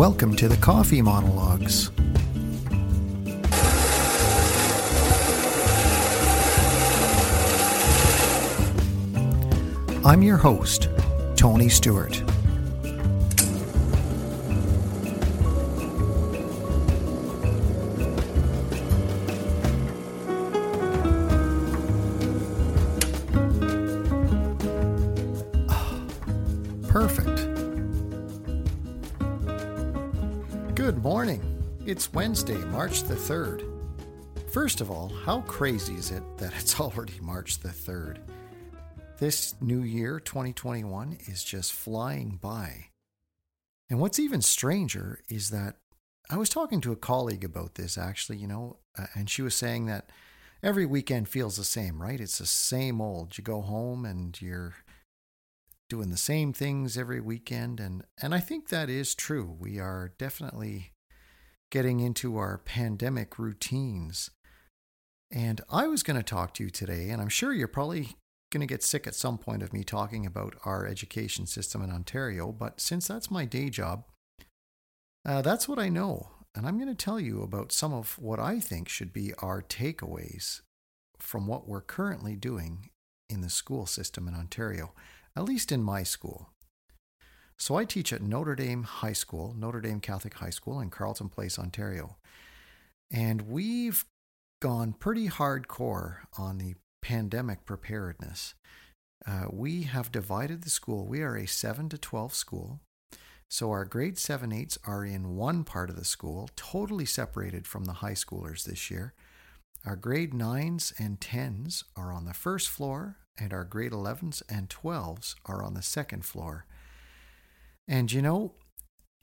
Welcome to the Coffee Monologues. I'm your host, Tony Stewart. It's Wednesday, March the 3rd. First of all, how crazy is it that it's already March the 3rd? This new year, 2021, is just flying by. And what's even stranger is that I was talking to a colleague about this actually, you know, uh, and she was saying that every weekend feels the same, right? It's the same old. You go home and you're doing the same things every weekend and and I think that is true. We are definitely getting into our pandemic routines. And I was going to talk to you today and I'm sure you're probably going to get sick at some point of me talking about our education system in Ontario, but since that's my day job, uh, that's what I know. And I'm going to tell you about some of what I think should be our takeaways from what we're currently doing in the school system in Ontario at least in my school. So I teach at Notre Dame High School, Notre Dame Catholic High School in Carleton Place, Ontario. And we've gone pretty hardcore on the pandemic preparedness. Uh, we have divided the school. We are a 7 to 12 school. So our grade 7 8s are in one part of the school, totally separated from the high schoolers this year. Our grade 9s and 10s are on the first floor, and our grade 11s and 12s are on the second floor. And you know,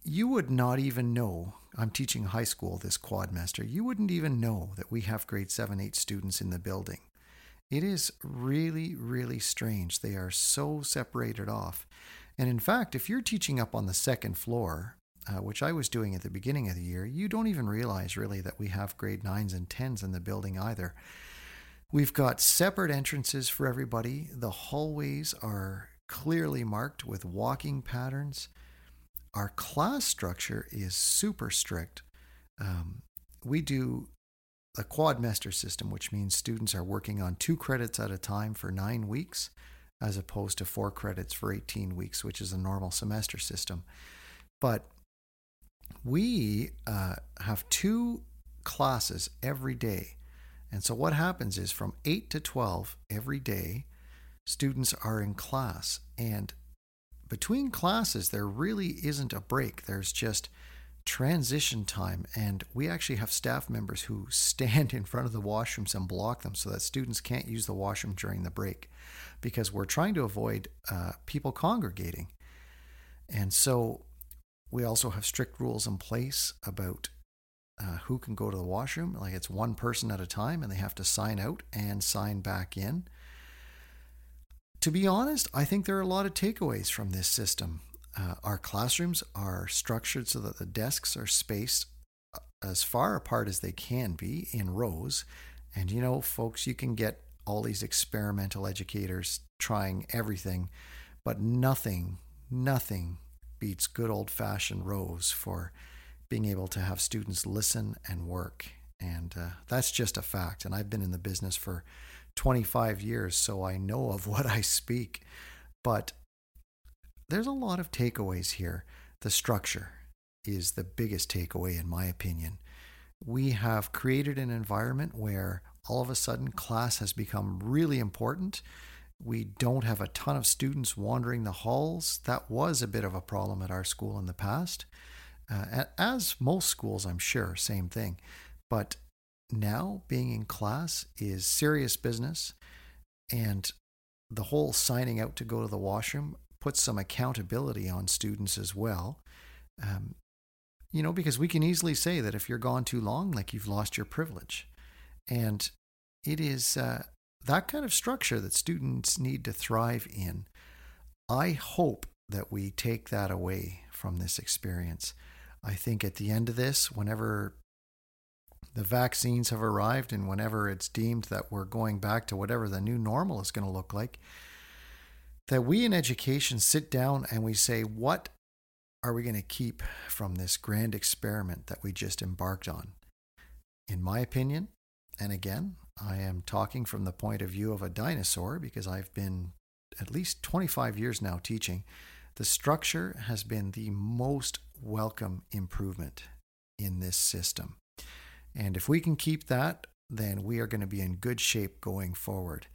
you would not even know, I'm teaching high school this quadmester, you wouldn't even know that we have grade 7 8 students in the building. It is really, really strange. They are so separated off. And in fact, if you're teaching up on the second floor, uh, which I was doing at the beginning of the year, you don't even realize really that we have grade 9s and 10s in the building either. We've got separate entrances for everybody. The hallways are clearly marked with walking patterns. Our class structure is super strict. Um, we do a quadmester system, which means students are working on two credits at a time for nine weeks, as opposed to four credits for 18 weeks, which is a normal semester system. But we uh, have two classes every day and so what happens is from 8 to 12 every day, students are in class. And between classes, there really isn't a break. There's just transition time. And we actually have staff members who stand in front of the washrooms and block them so that students can't use the washroom during the break because we're trying to avoid uh, people congregating. And so we also have strict rules in place about uh, who can go to the washroom. Like it's one person at a time and they have to sign out and sign back in. To be honest, I think there are a lot of takeaways from this system. Uh, our classrooms are structured so that the desks are spaced uh, as far apart as they can be in rows. And you know, folks, you can get all these experimental educators trying everything, but nothing, nothing beats good old fashioned rows for being able to have students listen and work. And uh, that's just a fact. And I've been in the business for 25 years, so I know of what I speak. But there's a lot of takeaways here. The structure is the biggest takeaway, in my opinion. We have created an environment where all of a sudden class has become really important. We don't have a ton of students wandering the halls. That was a bit of a problem at our school in the past. Uh, as most schools, I'm sure, same thing. But now being in class is serious business. And the whole signing out to go to the washroom puts some accountability on students as well. Um, you know, because we can easily say that if you're gone too long, like you've lost your privilege. And it is uh, that kind of structure that students need to thrive in. I hope that we take that away from this experience. I think at the end of this, whenever the vaccines have arrived and whenever it's deemed that we're going back to whatever the new normal is going to look like, that we in education sit down and we say, what are we going to keep from this grand experiment that we just embarked on? In my opinion, and again, I am talking from the point of view of a dinosaur because I've been at least 25 years now teaching. The structure has been the most welcome improvement in this system. And if we can keep that, then we are going to be in good shape going forward.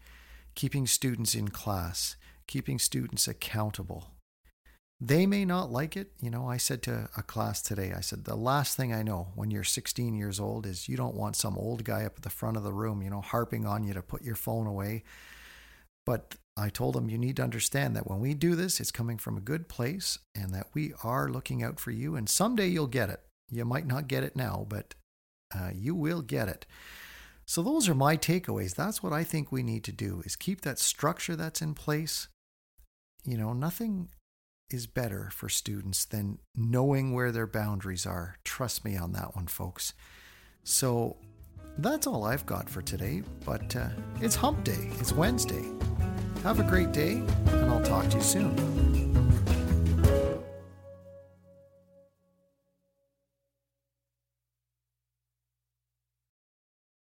Keeping students in class, keeping students accountable. They may not like it. You know, I said to a class today, I said, the last thing I know when you're 16 years old is you don't want some old guy up at the front of the room, you know, harping on you to put your phone away. But I told them, you need to understand that when we do this, it's coming from a good place and that we are looking out for you. And someday you'll get it. You might not get it now, but uh, you will get it. So those are my takeaways. That's what I think we need to do is keep that structure that's in place. You know, nothing is better for students than knowing where their boundaries are. Trust me on that one, folks. So that's all I've got for today, but uh, it's hump day. It's Wednesday. Have a great day, and I'll talk to you soon.